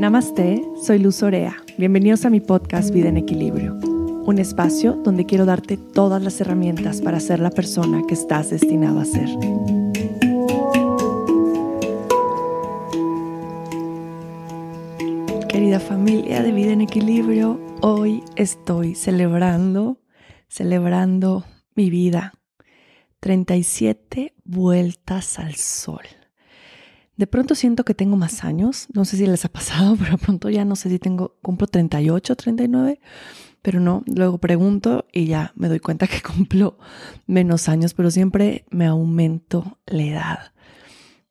Namaste, soy Luz Orea. Bienvenidos a mi podcast Vida en Equilibrio, un espacio donde quiero darte todas las herramientas para ser la persona que estás destinado a ser. Querida familia de Vida en Equilibrio, hoy estoy celebrando, celebrando mi vida. 37 vueltas al sol. De pronto siento que tengo más años, no sé si les ha pasado, pero pronto ya no sé si tengo, cumplo 38, 39, pero no, luego pregunto y ya me doy cuenta que cumplo menos años, pero siempre me aumento la edad.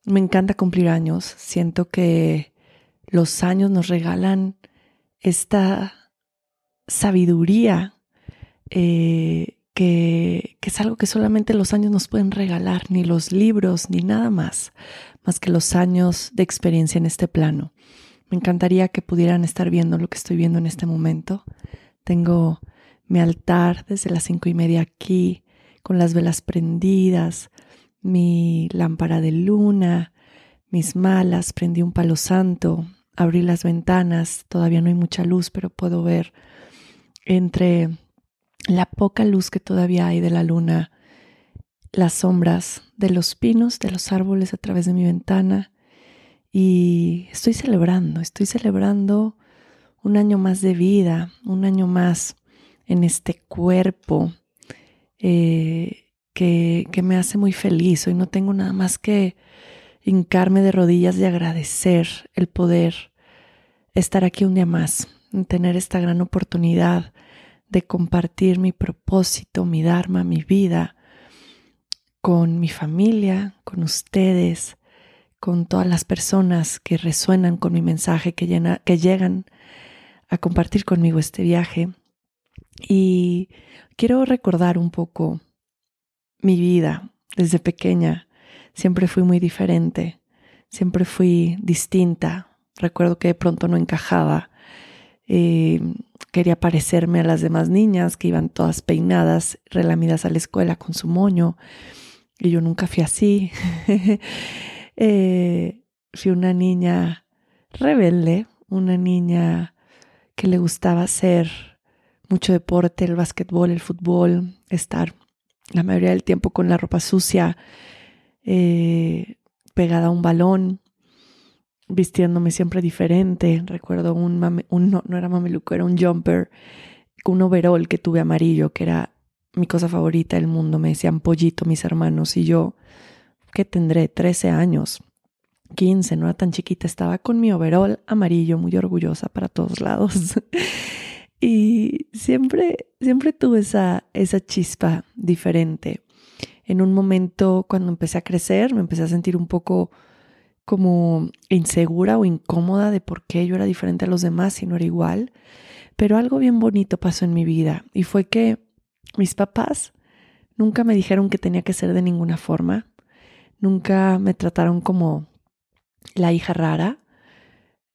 Me encanta cumplir años, siento que los años nos regalan esta sabiduría eh, que, que, es algo que solamente los años nos pueden regalar, ni los libros, ni nada más más que los años de experiencia en este plano. Me encantaría que pudieran estar viendo lo que estoy viendo en este momento. Tengo mi altar desde las cinco y media aquí, con las velas prendidas, mi lámpara de luna, mis malas, prendí un palo santo, abrí las ventanas, todavía no hay mucha luz, pero puedo ver entre la poca luz que todavía hay de la luna las sombras de los pinos, de los árboles a través de mi ventana y estoy celebrando, estoy celebrando un año más de vida, un año más en este cuerpo eh, que, que me hace muy feliz. Hoy no tengo nada más que hincarme de rodillas y agradecer el poder estar aquí un día más, tener esta gran oportunidad de compartir mi propósito, mi dharma, mi vida con mi familia, con ustedes, con todas las personas que resuenan con mi mensaje, que, llegan a compartir conmigo este viaje. Y quiero recordar un poco mi vida desde pequeña. Siempre fui muy diferente, siempre fui distinta. Recuerdo que de pronto no encajaba. Eh, quería parecerme a las demás niñas que iban todas peinadas, relamidas a la escuela con su moño. Y yo nunca fui así. Eh, fui una niña rebelde, una niña que le gustaba hacer mucho deporte, el básquetbol, el fútbol, estar la mayoría del tiempo con la ropa sucia, eh, pegada a un balón, vistiéndome siempre diferente. Recuerdo un, un no, no, era mameluco, era un jumper, un overall que tuve amarillo, que era mi cosa favorita del mundo. Me decían pollito mis hermanos y yo, que tendré 13 años, 15, no era tan chiquita, estaba con mi overall amarillo, muy orgullosa para todos lados. y siempre, siempre tuve esa, esa chispa diferente. En un momento cuando empecé a crecer, me empecé a sentir un poco como insegura o incómoda de por qué yo era diferente a los demás y no era igual. Pero algo bien bonito pasó en mi vida y fue que mis papás nunca me dijeron que tenía que ser de ninguna forma, nunca me trataron como la hija rara.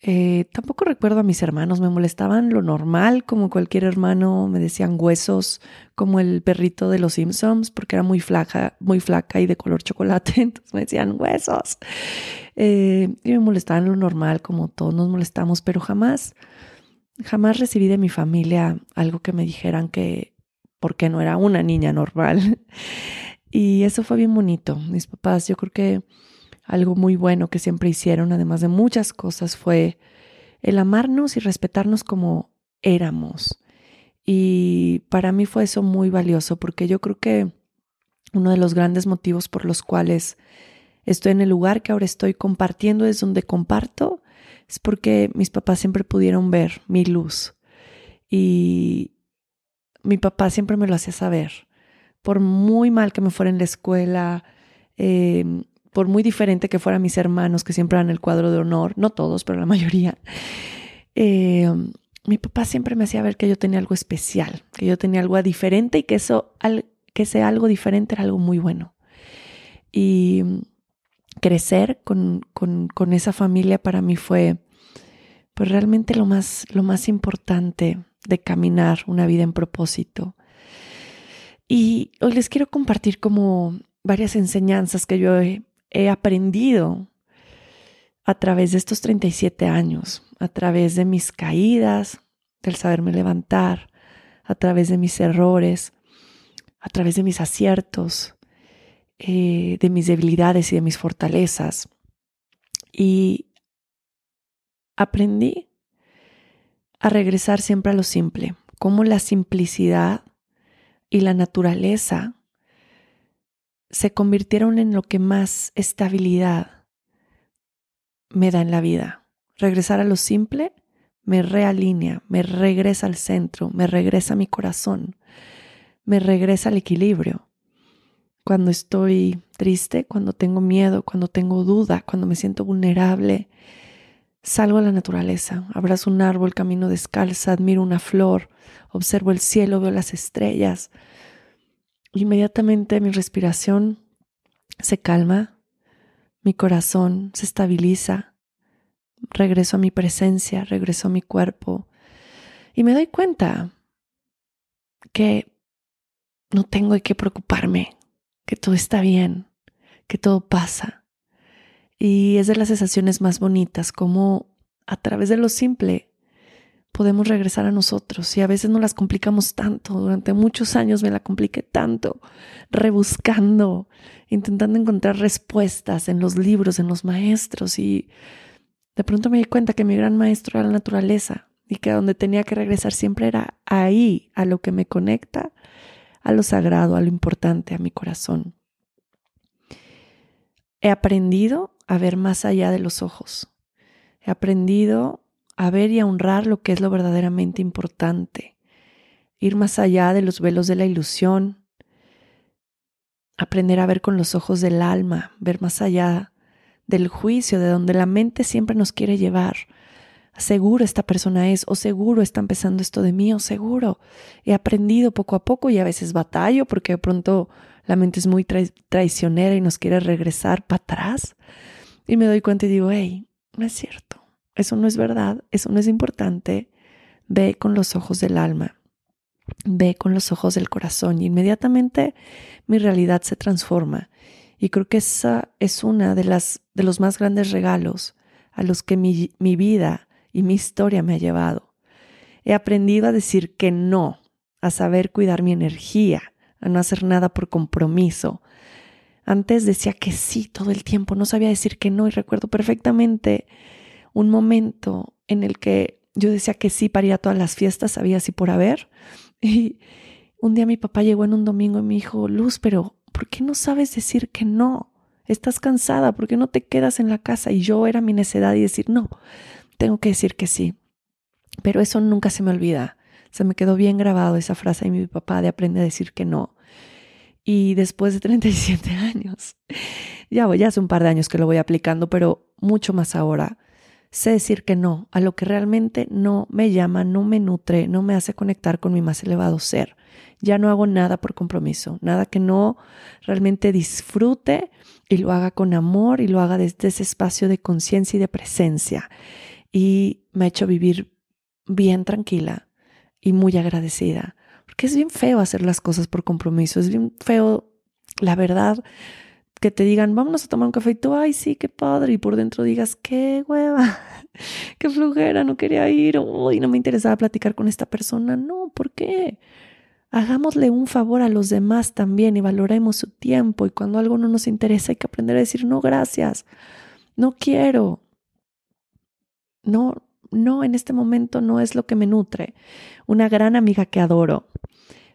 Eh, tampoco recuerdo a mis hermanos, me molestaban lo normal, como cualquier hermano, me decían huesos, como el perrito de los Simpsons, porque era muy flaca, muy flaca y de color chocolate, entonces me decían huesos. Eh, y me molestaban lo normal, como todos nos molestamos, pero jamás, jamás recibí de mi familia algo que me dijeran que porque no era una niña normal. Y eso fue bien bonito. Mis papás, yo creo que algo muy bueno que siempre hicieron, además de muchas cosas, fue el amarnos y respetarnos como éramos. Y para mí fue eso muy valioso, porque yo creo que uno de los grandes motivos por los cuales estoy en el lugar que ahora estoy compartiendo, es donde comparto, es porque mis papás siempre pudieron ver mi luz. Y, mi papá siempre me lo hacía saber. Por muy mal que me fuera en la escuela, em, por muy diferente que fueran mis hermanos, que siempre eran el cuadro de honor, no todos, pero la mayoría, em, mi papá siempre me hacía ver que yo tenía algo especial, que yo tenía algo diferente y que eso, que sea algo diferente era algo muy bueno. Y crecer con, con, con esa familia para mí fue pues realmente lo más, lo más importante de caminar una vida en propósito. Y hoy les quiero compartir como varias enseñanzas que yo he, aprendido a través de estos 37 años, a través de mis caídas, del saberme levantar, a través de mis errores, a través de mis aciertos, eh, de mis debilidades y de mis fortalezas. Y aprendí a regresar siempre a lo simple, como la simplicidad y la naturaleza se convirtieron en lo que más estabilidad me da en la vida. Regresar a lo simple me realinea, me regresa al centro, me regresa a mi corazón, me regresa al equilibrio. Cuando estoy triste, cuando tengo miedo, cuando tengo duda, cuando me siento vulnerable, salgo a la naturaleza, abrazo un árbol, camino descalza, admiro una flor, observo el cielo, veo las estrellas. Inmediatamente mi respiración se calma, mi corazón se estabiliza, regreso a mi presencia, regreso a mi cuerpo y me doy cuenta que no tengo qué preocuparme, que todo está bien, que todo pasa. Y es de las sensaciones más bonitas, como a través de lo simple podemos regresar a nosotros y a veces no las complicamos tanto. Durante muchos años me la compliqué tanto, rebuscando, intentando encontrar respuestas en los libros, en los maestros y de pronto me di cuenta que mi gran maestro era la naturaleza y que donde tenía que regresar siempre era ahí, a lo que me conecta, a lo sagrado, a lo importante, a mi corazón. He aprendido a ver más allá de los ojos. He aprendido a ver y a honrar lo que es lo verdaderamente importante. Ir más allá de los velos de la ilusión. Aprender a ver con los ojos del alma, ver más allá del juicio, de donde la mente siempre nos quiere llevar. Seguro esta persona es, o seguro está empezando esto de mí, o seguro. He aprendido poco a poco y a veces batallo porque de pronto la mente es muy traicionera y nos quiere regresar para atrás. Y me doy cuenta y digo, hey, no es cierto, eso no es verdad, eso no es importante. Ve con los ojos del alma, ve con los ojos del corazón y inmediatamente mi realidad se transforma y creo que esa es una de las de los más grandes regalos a los que mi, mi vida y mi historia me ha llevado. He aprendido a decir que no, a saber cuidar mi energía, a no hacer nada por compromiso. Antes decía que sí todo el tiempo, no sabía decir que no y recuerdo perfectamente un momento en el que yo decía que sí para ir a todas las fiestas, sabía si por haber. Y un día mi papá llegó en un domingo y me dijo, Luz, pero ¿por qué no sabes decir que no? Estás cansada, ¿por qué no te quedas en la casa? Y yo era mi necedad y decir, no, tengo que decir que sí. Pero eso nunca se me olvida. Se me quedó bien grabado esa frase de mi papá de aprender a decir que no. Y después de 37 años, ya, ya hace un par de años que lo voy aplicando, pero mucho más ahora, sé decir que no a lo que realmente no me llama, no me nutre, no me hace conectar con mi más elevado ser ya no hago nada por compromiso, nada que no realmente disfrute y lo haga con amor y lo haga desde ese espacio de conciencia y de presencia. Y me ha hecho vivir bien tranquila y muy agradecida, porque es bien feo hacer las cosas por compromiso, es bien feo, la verdad, que te digan, vámonos a tomar un café y tú, ay, sí, qué padre, y por dentro digas, qué hueva, qué flujera, no quería ir, uy, no me interesaba platicar con esta persona, no, ¿por qué? hagámosle un favor a los demás también y valoremos su tiempo. Y cuando algo no nos interesa hay que aprender a decir, no, gracias, no quiero. No, no, en este momento no es lo que me nutre. Una gran amiga que adoro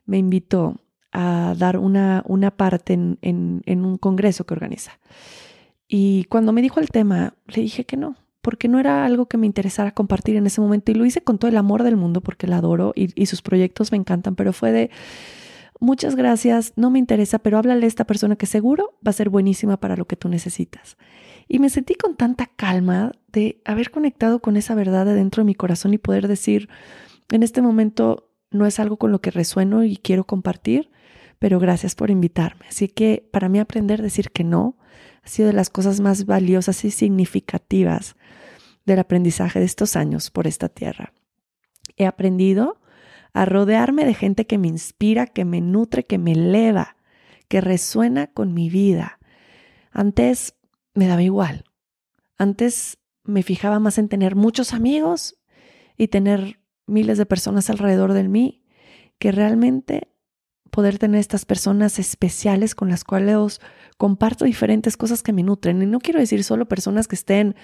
me invitó a dar una, una parte en, un congreso que organiza. Y cuando me dijo el tema, le dije que no, porque no era algo que me interesara compartir en ese momento y lo hice con todo el amor del mundo porque la adoro y, sus proyectos me encantan, pero fue de muchas gracias, no me interesa, pero háblale a esta persona que seguro va a ser buenísima para lo que tú necesitas. Y me sentí con tanta calma de haber conectado con esa verdad de dentro de mi corazón y poder decir, en este momento no es algo con lo que resueno y quiero compartir, pero gracias por invitarme. Así que para mí aprender a decir que no ha sido de las cosas más valiosas y significativas del aprendizaje de estos años por esta tierra. He aprendido a rodearme de gente que me inspira, que me nutre, que me eleva, que resuena con mi vida. Antes me daba igual. Antes me fijaba más en tener muchos amigos y tener miles de personas alrededor de mí que realmente poder tener estas personas especiales con las cuales comparto diferentes cosas que me nutren. Y no quiero decir solo personas que estén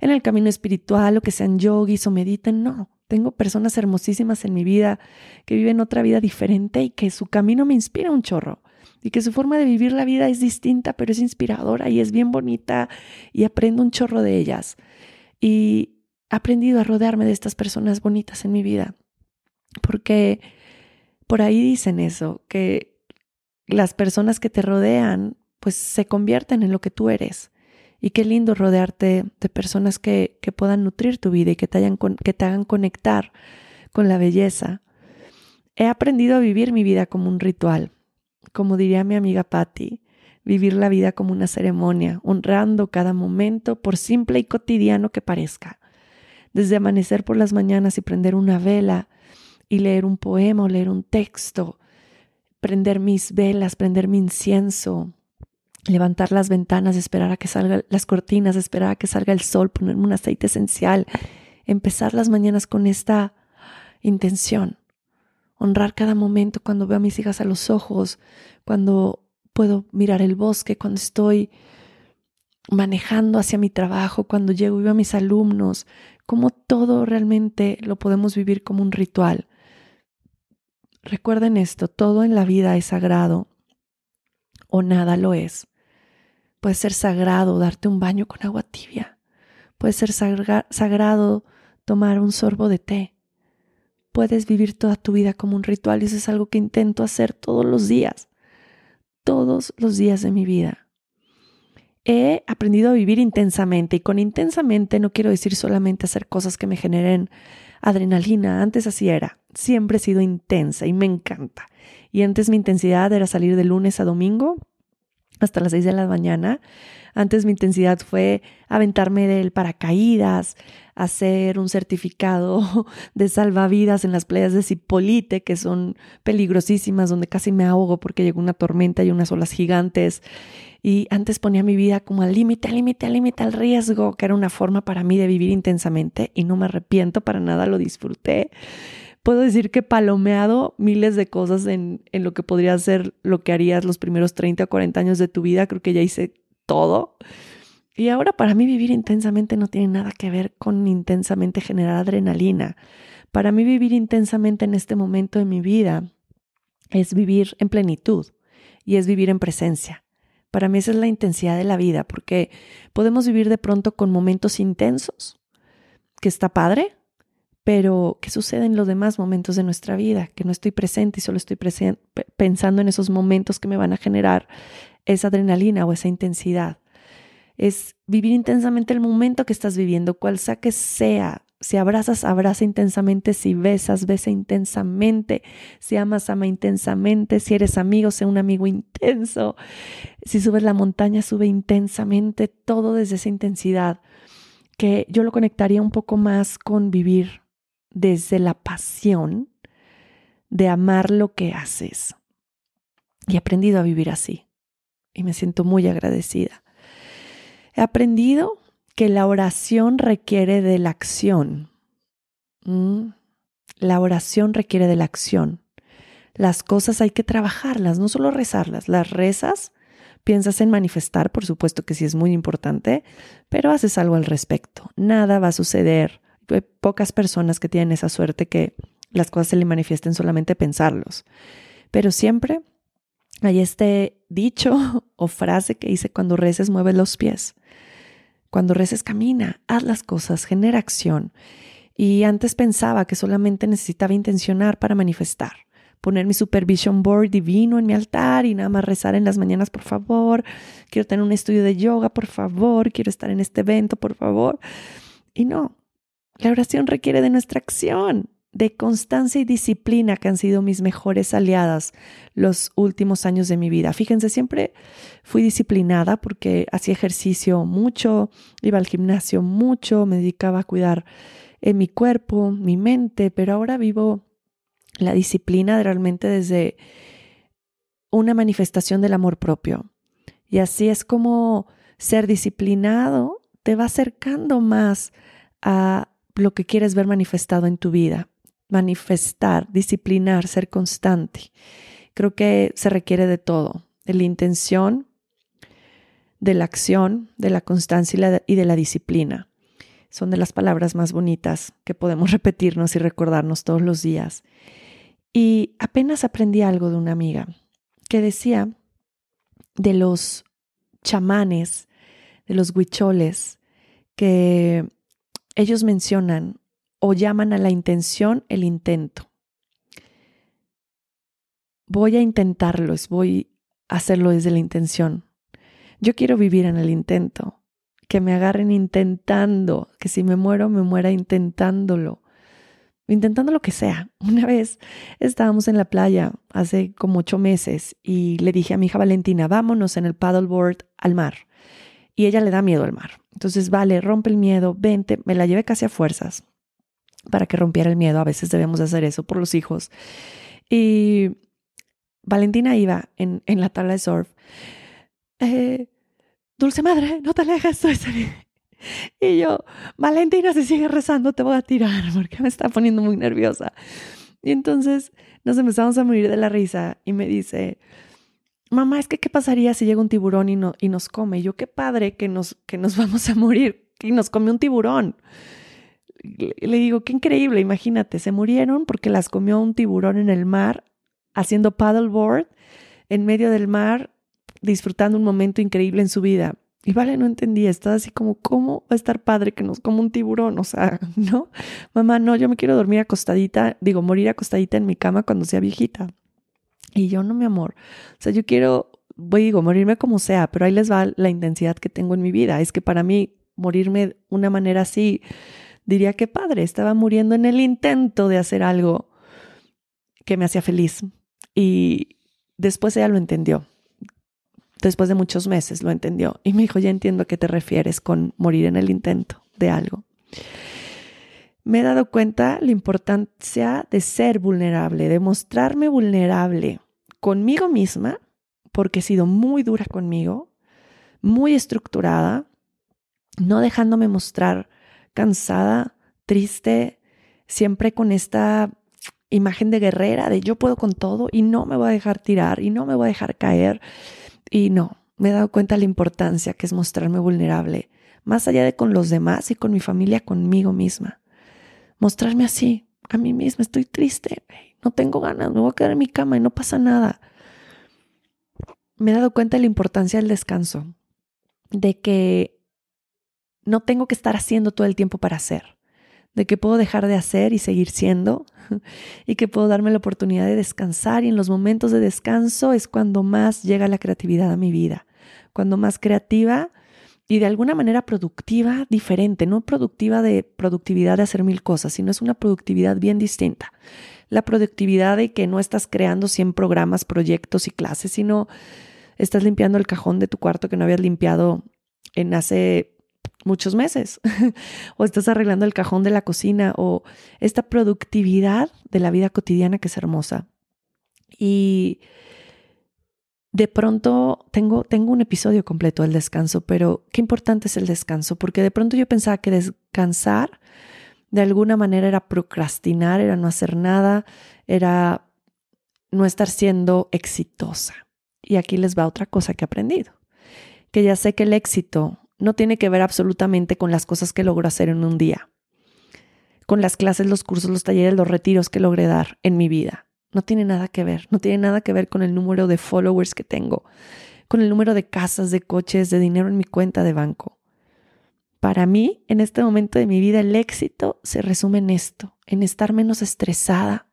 en el camino espiritual o que sean yogis o mediten, no. Tengo personas hermosísimas en mi vida que viven otra vida diferente y que su camino me inspira un chorro y que su forma de vivir la vida es distinta, pero es inspiradora y es bien bonita y aprendo un chorro de ellas. Y he aprendido a rodearme de estas personas bonitas en mi vida, porque por ahí dicen eso, que las personas que te rodean pues se convierten en lo que tú eres. Y qué lindo rodearte de personas que, que puedan nutrir tu vida y que te, que te hagan conectar con la belleza. He aprendido a vivir mi vida como un ritual, como diría mi amiga Patty, vivir la vida como una ceremonia, honrando cada momento por simple y cotidiano que parezca. Desde amanecer por las mañanas y prender una vela y leer un poema o leer un texto, prender mis velas, prender mi incienso, levantar las ventanas, esperar a que salgan las cortinas, esperar a que salga el sol, ponerme un aceite esencial, empezar las mañanas con esta intención, honrar cada momento cuando veo a mis hijas a los ojos, cuando puedo mirar el bosque, cuando estoy manejando hacia mi trabajo, cuando llego y veo a mis alumnos, como todo realmente lo podemos vivir como un ritual. Recuerden esto, todo en la vida es sagrado o nada lo es. Puede ser sagrado darte un baño con agua tibia. Puede ser sagrado tomar un sorbo de té. Puedes vivir toda tu vida como un ritual y eso es algo que intento hacer todos los días. Todos los días de mi vida. He aprendido a vivir intensamente y con intensamente no quiero decir solamente hacer cosas que me generen adrenalina. Antes así era. Siempre he sido intensa y me encanta. Y antes mi intensidad era salir de lunes a domingo hasta las 6 de la mañana. Antes mi intensidad fue aventarme del paracaídas, hacer un certificado de salvavidas en las playas de Cipolite, que son peligrosísimas, donde casi me ahogo porque llegó una tormenta y unas olas gigantes. Y antes ponía mi vida como al límite, al límite, al límite, al riesgo, que era una forma para mí de vivir intensamente y no me arrepiento para nada, lo disfruté puedo decir que palomeado miles de cosas en, en, lo que podría ser lo que harías los primeros 30 o 40 años de tu vida. Creo que ya hice todo. Y ahora para mí vivir intensamente no tiene nada que ver con intensamente generar adrenalina. Para mí vivir intensamente en este momento de mi vida es vivir en plenitud y es vivir en presencia. Para mí esa es la intensidad de la vida, porque podemos vivir de pronto con momentos intensos, que está padre, pero ¿qué sucede en los demás momentos de nuestra vida? Que no estoy presente y solo estoy pensando en esos momentos que me van a generar esa adrenalina o esa intensidad. Es vivir intensamente el momento que estás viviendo, cual sea que sea. Si abrazas, abraza intensamente. Si besas, besa intensamente. Si amas, ama intensamente. Si eres amigo, sé un amigo intenso. Si subes la montaña, sube intensamente. Todo desde esa intensidad que yo lo conectaría un poco más con vivir desde la pasión de amar lo que haces. Y he aprendido a vivir así. Y me siento muy agradecida. He aprendido que la oración requiere de la acción. Mm. La oración requiere de la acción. Las cosas hay que trabajarlas, no solo rezarlas. Las rezas, piensas en manifestar, por supuesto que sí es muy importante, pero haces algo al respecto. Nada va a suceder pocas personas que tienen esa suerte que las cosas se le manifiesten solamente pensarlos. Pero siempre hay este dicho o frase que dice, cuando reces, mueve los pies. Cuando reces, camina, haz las cosas, genera acción. Y antes pensaba que solamente necesitaba intencionar para manifestar. Poner mi supervision board divino en mi altar y nada más rezar en las mañanas, por favor. Quiero tener un estudio de yoga, por favor. Quiero estar en este evento, por favor. Y no, la oración requiere de nuestra acción, de constancia y disciplina que han sido mis mejores aliadas los últimos años de mi vida. Fíjense, siempre fui disciplinada porque hacía ejercicio mucho, iba al gimnasio mucho, me dedicaba a cuidar en mi cuerpo, mi mente, pero ahora vivo la disciplina realmente desde una manifestación del amor propio. Y así es como ser disciplinado te va acercando más a lo que quieres ver manifestado en tu vida. Manifestar, disciplinar, ser constante. Creo que se requiere de todo, de la intención, de la acción, de la constancia y de la disciplina. Son de las palabras más bonitas que podemos repetirnos y recordarnos todos los días. Y apenas aprendí algo de una amiga que decía de los chamanes, de los huicholes, que ellos mencionan o llaman a la intención el intento. Voy a intentarlo, voy a hacerlo desde la intención. Yo quiero vivir en el intento, que me agarren intentando, que si me muero, me muera intentándolo, intentando lo que sea. Una vez estábamos en la playa hace como ocho meses y le dije a mi hija Valentina, vámonos en el paddleboard al mar. Y ella le da miedo al mar. Entonces, vale, rompe el miedo, vente, me la llevé casi a fuerzas para que rompiera el miedo. A veces debemos hacer eso por los hijos. Y Valentina iba en, en la tabla de surf. Eh, dulce madre, no te alejes. Y yo, Valentina, si sigue rezando, te voy a tirar porque me está poniendo muy nerviosa. Y entonces nos empezamos a morir de la risa y me dice, mamá, es que qué pasaría si llega un tiburón y, no, y nos come. Y yo, qué padre que nos, que nos vamos a morir y nos come un tiburón. Le digo, qué increíble, imagínate, se murieron porque las comió un tiburón en el mar haciendo paddleboard en medio del mar disfrutando un momento increíble en su vida. Y vale, no entendía, estaba así como, ¿cómo va a estar padre que nos como un tiburón? O sea, ¿no? Mamá, no, yo me quiero dormir acostadita, digo, morir acostadita en mi cama cuando sea viejita. Y yo no, mi amor. O sea, yo quiero, voy, digo, morirme como sea, pero ahí les va la intensidad que tengo en mi vida. Es que para mí, morirme de una manera así, diría que padre, estaba muriendo en el intento de hacer algo que me hacía feliz. Y después ella lo entendió después de muchos meses lo entendió y me dijo, ya entiendo a qué te refieres con morir en el intento de algo. Me he dado cuenta la importancia de ser vulnerable, de mostrarme vulnerable conmigo misma, porque he sido muy dura conmigo, muy estructurada, no dejándome mostrar cansada, triste, siempre con esta imagen de guerrera, de yo puedo con todo y no me voy a dejar tirar y no me voy a dejar caer y no, me he dado cuenta de la importancia que es mostrarme vulnerable, más allá de con los demás y con mi familia, conmigo misma. Mostrarme así, a mí misma, estoy triste, no tengo ganas, me voy a quedar en mi cama y no pasa nada. Me he dado cuenta de la importancia del descanso, de que no tengo que estar haciendo todo el tiempo para hacer de que puedo dejar de hacer y seguir siendo y que puedo darme la oportunidad de descansar y en los momentos de descanso es cuando más llega la creatividad a mi vida, cuando más creativa y de alguna manera productiva, diferente, no productiva de productividad de hacer mil cosas, sino es una productividad bien distinta. La productividad de que no estás creando 100 programas, proyectos y clases, sino estás limpiando el cajón de tu cuarto que no habías limpiado en hace muchos meses, o estás arreglando el cajón de la cocina, o esta productividad de la vida cotidiana que es hermosa. Y de pronto tengo, tengo un episodio completo del descanso, pero qué importante es el descanso, porque de pronto yo pensaba que descansar de alguna manera era procrastinar, era no hacer nada, era no estar siendo exitosa. Y aquí les va otra cosa que he aprendido, que ya sé que el éxito no tiene que ver absolutamente con las cosas que logro hacer en un día, con las clases, los cursos, los talleres, los retiros que logré dar en mi vida. No tiene nada que ver, no tiene nada que ver con el número de followers que tengo, con el número de casas, de coches, de dinero en mi cuenta de banco. Para mí, en este momento de mi vida, el éxito se resume en esto, en estar menos estresada,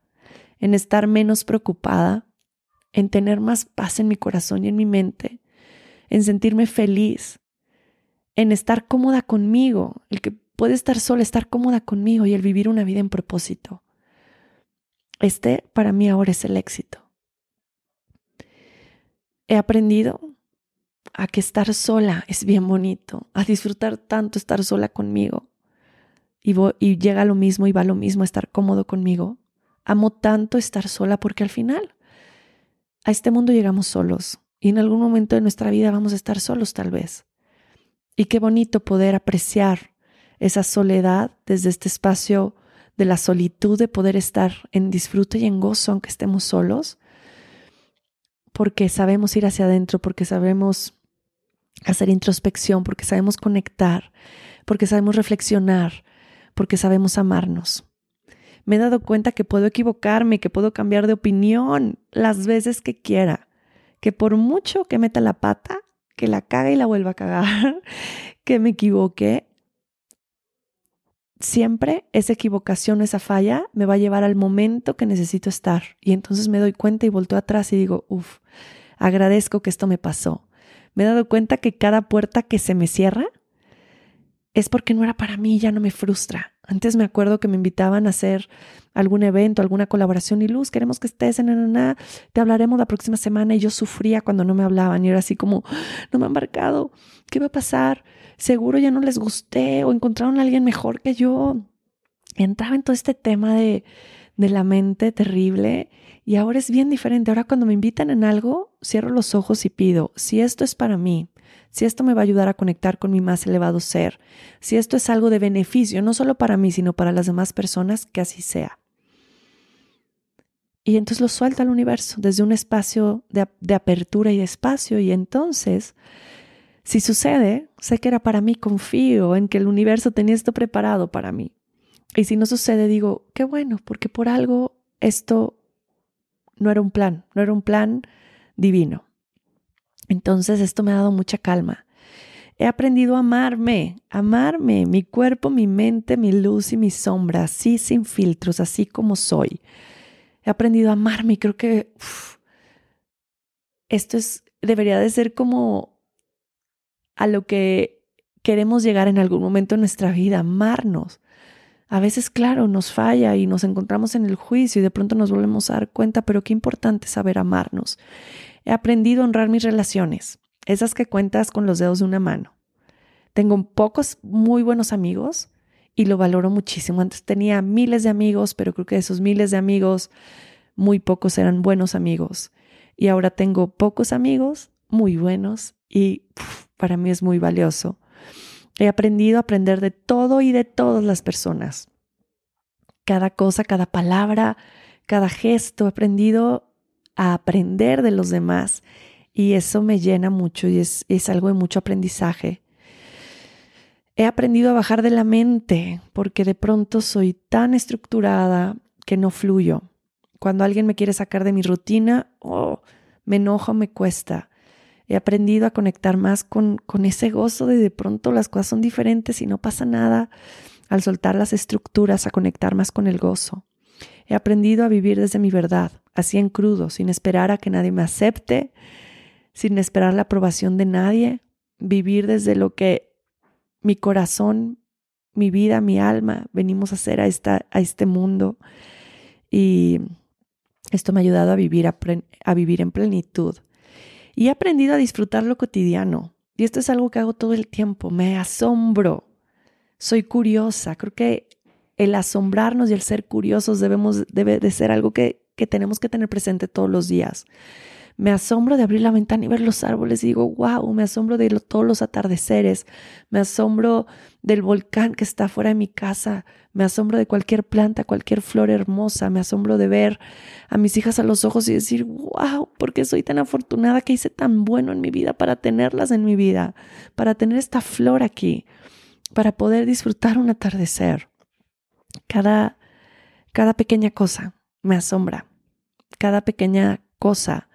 en estar menos preocupada, en tener más paz en mi corazón y en mi mente, en sentirme feliz, en estar cómoda conmigo, el que puede estar sola, estar cómoda conmigo y el vivir una vida en propósito. Este para mí ahora es el éxito. He aprendido a que estar sola es bien bonito, a disfrutar tanto estar sola conmigo. Y, y llega lo mismo y va lo mismo estar cómodo conmigo. Amo tanto estar sola porque al final a este mundo llegamos solos y en algún momento de nuestra vida vamos a estar solos tal vez. Y qué bonito poder apreciar esa soledad desde este espacio de la solitud, de poder estar en disfrute y en gozo aunque estemos solos, porque sabemos ir hacia adentro, porque sabemos hacer introspección, porque sabemos conectar, porque sabemos reflexionar, porque sabemos amarnos. Me he dado cuenta que puedo equivocarme, que puedo cambiar de opinión las veces que quiera, que por mucho que meta la pata, que la cague y la vuelva a cagar, que me equivoque, siempre esa equivocación, esa falla me va a llevar al momento que necesito estar. Y entonces me doy cuenta y volteo atrás y digo, uff, agradezco que esto me pasó. Me he dado cuenta que cada puerta que se me cierra es porque no era para mí, ya no me frustra. Antes me acuerdo que me invitaban a hacer algún evento, alguna colaboración y Luz, queremos que estés en nana, te hablaremos la próxima semana y yo sufría cuando no me hablaban y era así como, no me han marcado, ¿qué va a pasar? Seguro ya no les gusté o encontraron a alguien mejor que yo. entraba en todo este tema de, de la mente terrible y ahora es bien diferente. Ahora cuando me invitan en algo, cierro los ojos y pido, si esto es para mí, si esto me va a ayudar a conectar con mi más elevado ser, si esto es algo de beneficio, no solo para mí, sino para las demás personas, que así sea. Y entonces lo suelto al universo desde un espacio de, apertura y espacio. Y entonces, si sucede, sé que era para mí, confío en que el universo tenía esto preparado para mí. Y si no sucede, digo, qué bueno, porque por algo esto no era un plan, no era un plan divino. Entonces esto me ha dado mucha calma. He aprendido a amarme, amarme, mi cuerpo, mi mente, mi luz y mi sombra, así sin filtros, así como soy. He aprendido a amarme y creo que esto es, debería de ser como a lo que queremos llegar en algún momento en nuestra vida, amarnos. A veces, claro, nos falla y nos encontramos en el juicio y de pronto nos volvemos a dar cuenta, pero qué importante saber amarnos. He aprendido a honrar mis relaciones, esas que cuentas con los dedos de una mano. Tengo pocos muy buenos amigos y lo valoro muchísimo. Antes tenía miles de amigos, pero creo que de esos miles de amigos, muy pocos eran buenos amigos. Y ahora tengo pocos amigos muy buenos y para mí es muy valioso. He aprendido a aprender de todo y de todas las personas. Cada cosa, cada palabra, cada gesto, he aprendido a aprender de los demás y eso me llena mucho y es, es algo de mucho aprendizaje. He aprendido a bajar de la mente porque de pronto soy tan estructurada que no fluyo. Cuando alguien me quiere sacar de mi rutina, oh, me enojo, me cuesta. He aprendido a conectar más con, con ese gozo de de pronto las cosas son diferentes y no pasa nada. Al soltar las estructuras, a conectar más con el gozo. He aprendido a vivir desde mi verdad, así en crudo, sin esperar a que nadie me acepte, sin esperar la aprobación de nadie, vivir desde lo que mi corazón, mi vida, mi alma venimos a hacer a, esta, a este mundo. Y esto me ha ayudado a vivir, a, a vivir en plenitud. Y he aprendido a disfrutar lo cotidiano. Y esto es algo que hago todo el tiempo. Me asombro. Soy curiosa. Creo que el asombrarnos y el ser curiosos debemos, debe de ser algo que, que tenemos que tener presente todos los días. Me asombro de abrir la ventana y ver los árboles y digo, wow, me asombro de todos los atardeceres, me asombro del volcán que está fuera de mi casa, me asombro de cualquier planta, cualquier flor hermosa, me asombro de ver a mis hijas a los ojos y decir, wow, ¿por qué soy tan afortunada que hice tan bueno en mi vida para tenerlas en mi vida, para tener esta flor aquí, para poder disfrutar un atardecer? Cada, cada pequeña cosa me asombra. Cada pequeña cosa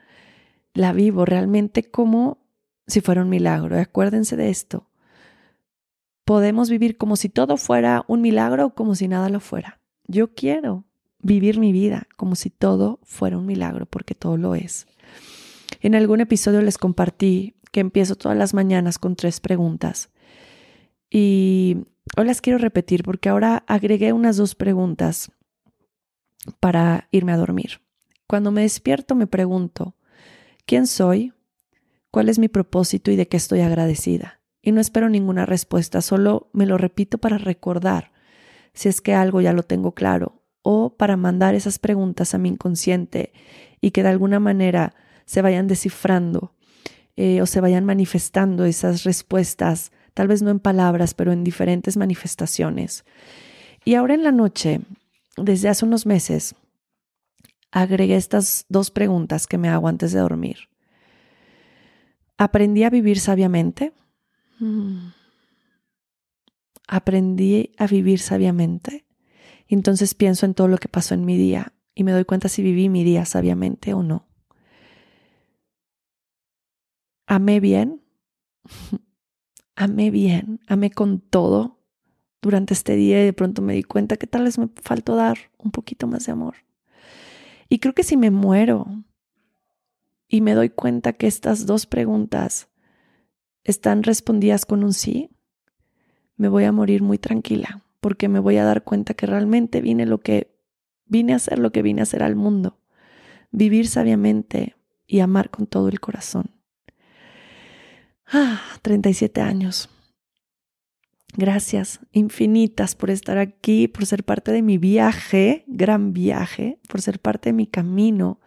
la vivo realmente como si fuera un milagro. Acuérdense de esto. Podemos vivir como si todo fuera un milagro o como si nada lo fuera. Yo quiero vivir mi vida como si todo fuera un milagro, porque todo lo es. En algún episodio les compartí que empiezo todas las mañanas con tres preguntas. Y Hoy las quiero repetir porque ahora agregué unas dos preguntas para irme a dormir. Cuando me despierto me pregunto, ¿quién soy? ¿Cuál es mi propósito y de qué estoy agradecida? Y no espero ninguna respuesta, solo me lo repito para recordar si es que algo ya lo tengo claro o para mandar esas preguntas a mi inconsciente y que de alguna manera se vayan descifrando eh, o se vayan manifestando esas respuestas tal vez no en palabras, pero en diferentes manifestaciones. Y ahora en la noche, desde hace unos meses, agregué estas dos preguntas que me hago antes de dormir. ¿Aprendí a vivir sabiamente? ¿Aprendí a vivir sabiamente? entonces pienso en todo lo que pasó en mi día y me doy cuenta si viví mi día sabiamente o no. ¿Amé bien? ¿Amé bien? ¿Amé con todo durante este día y de pronto me di cuenta que tal vez me faltó dar un poquito más de amor? Y creo que si me muero y me doy cuenta que estas dos preguntas están respondidas con un sí, me voy a morir muy tranquila, porque me voy a dar cuenta que realmente vine lo que vine a hacer lo que vine a hacer al mundo, vivir sabiamente y amar con todo el corazón. Ah, 37 años. Gracias infinitas por estar aquí, por ser parte de mi viaje, gran viaje, por ser parte de mi camino,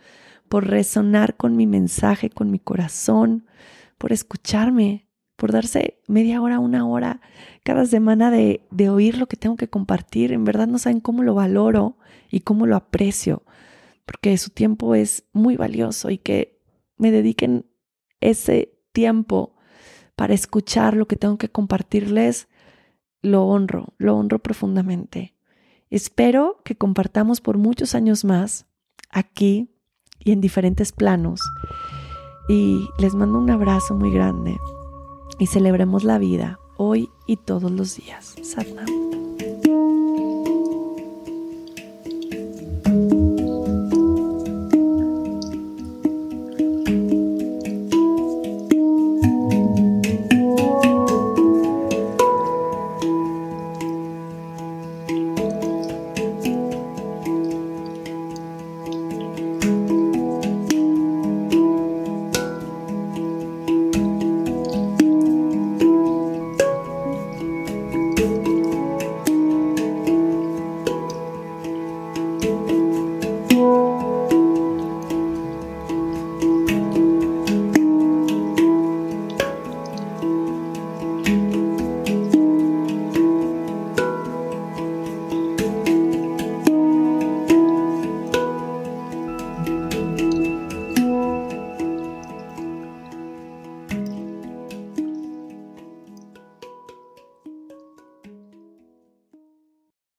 por resonar con mi mensaje, con mi corazón, por escucharme, por darse media hora, una hora cada semana de, de oír lo que tengo que compartir. En verdad no saben cómo lo valoro y cómo lo aprecio, porque su tiempo es muy valioso y que me dediquen ese tiempo para escuchar lo que tengo que compartirles lo honro, lo honro profundamente. Espero que compartamos por muchos años más aquí y en diferentes planos. Y les mando un abrazo muy grande y celebremos la vida hoy y todos los días. Satnam.